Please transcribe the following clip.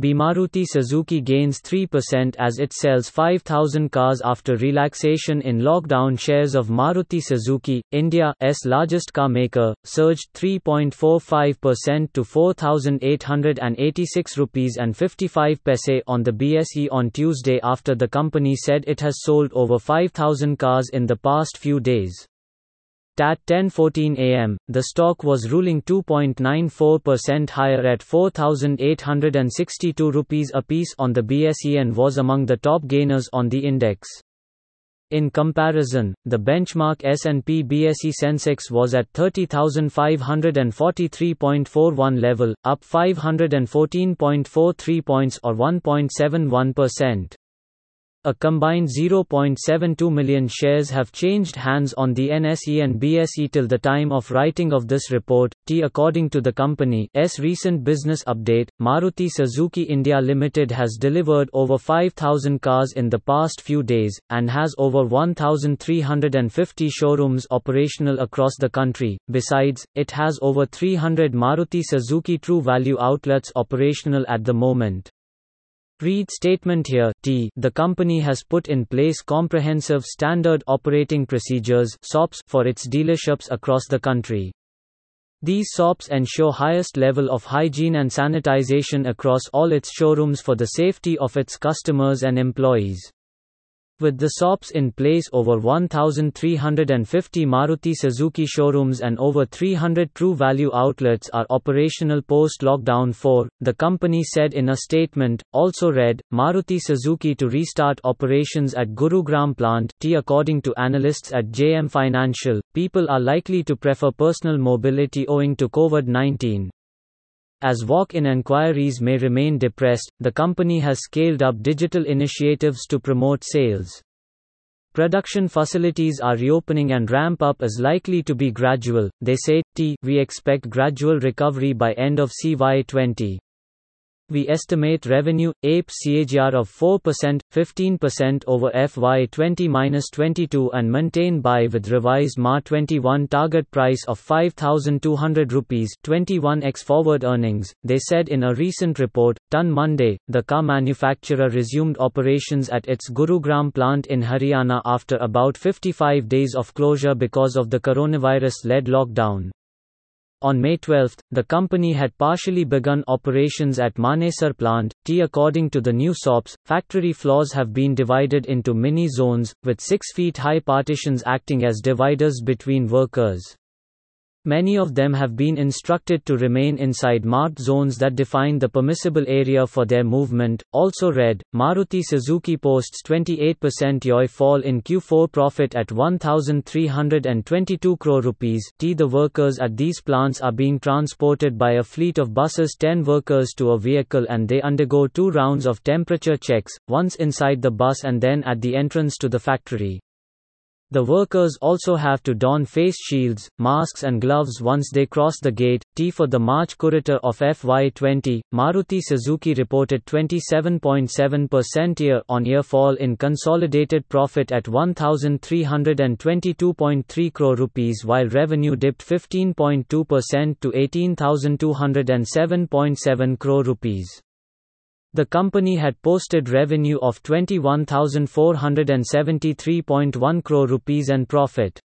B Suzuki gains 3% as it sells 5,000 cars after relaxation in lockdown. Shares of Maruti Suzuki, India's largest car maker, surged 3.45% to 4,886 rupees and 55 paise on the BSE on Tuesday after the company said it has sold over 5,000 cars in the past few days. At 10:14 am, the stock was ruling 2.94% higher at 4862 rupees a piece on the BSE and was among the top gainers on the index. In comparison, the benchmark S&P BSE Sensex was at 30543.41 level, up 514.43 points or 1.71%. A combined 0.72 million shares have changed hands on the NSE and BSE till the time of writing of this report. T according to the company's recent business update, Maruti Suzuki India Limited has delivered over 5000 cars in the past few days and has over 1350 showrooms operational across the country. Besides, it has over 300 Maruti Suzuki True Value outlets operational at the moment. Read statement here T The company has put in place comprehensive standard operating procedures SOPs for its dealerships across the country. These SOPs ensure highest level of hygiene and sanitization across all its showrooms for the safety of its customers and employees. With the SOPs in place over 1,350 Maruti Suzuki showrooms and over 300 True Value outlets are operational post-lockdown 4, the company said in a statement, also read, Maruti Suzuki to restart operations at Gurugram plant T according to analysts at JM Financial, people are likely to prefer personal mobility owing to COVID-19. As walk-in enquiries may remain depressed, the company has scaled up digital initiatives to promote sales. Production facilities are reopening and ramp up is likely to be gradual, they say. T. We expect gradual recovery by end of CY20. We estimate revenue, APE CAGR of 4%, 15% over FY20-22 and maintain buy with revised MA 21 target price of 5200 rupees 21x forward earnings, they said in a recent report. Done Monday, the car manufacturer resumed operations at its Gurugram plant in Haryana after about 55 days of closure because of the coronavirus-led lockdown. On May 12, the company had partially begun operations at Manesar plant. T according to the new SOPs, factory floors have been divided into mini zones, with 6 feet high partitions acting as dividers between workers. Many of them have been instructed to remain inside marked zones that define the permissible area for their movement. Also read, Maruti Suzuki posts 28% YoY fall in Q4 profit at 1322 crore rupees. T the workers at these plants are being transported by a fleet of buses 10 workers to a vehicle and they undergo two rounds of temperature checks, once inside the bus and then at the entrance to the factory. The workers also have to don face shields, masks and gloves once they cross the gate. T for the March quarter of FY20, Maruti Suzuki reported 27.7% year-on-year fall in consolidated profit at 1322.3 crore rupees while revenue dipped 15.2% to 18207.7 crore rupees. The company had posted revenue of 21,473.1 crore rupees and profit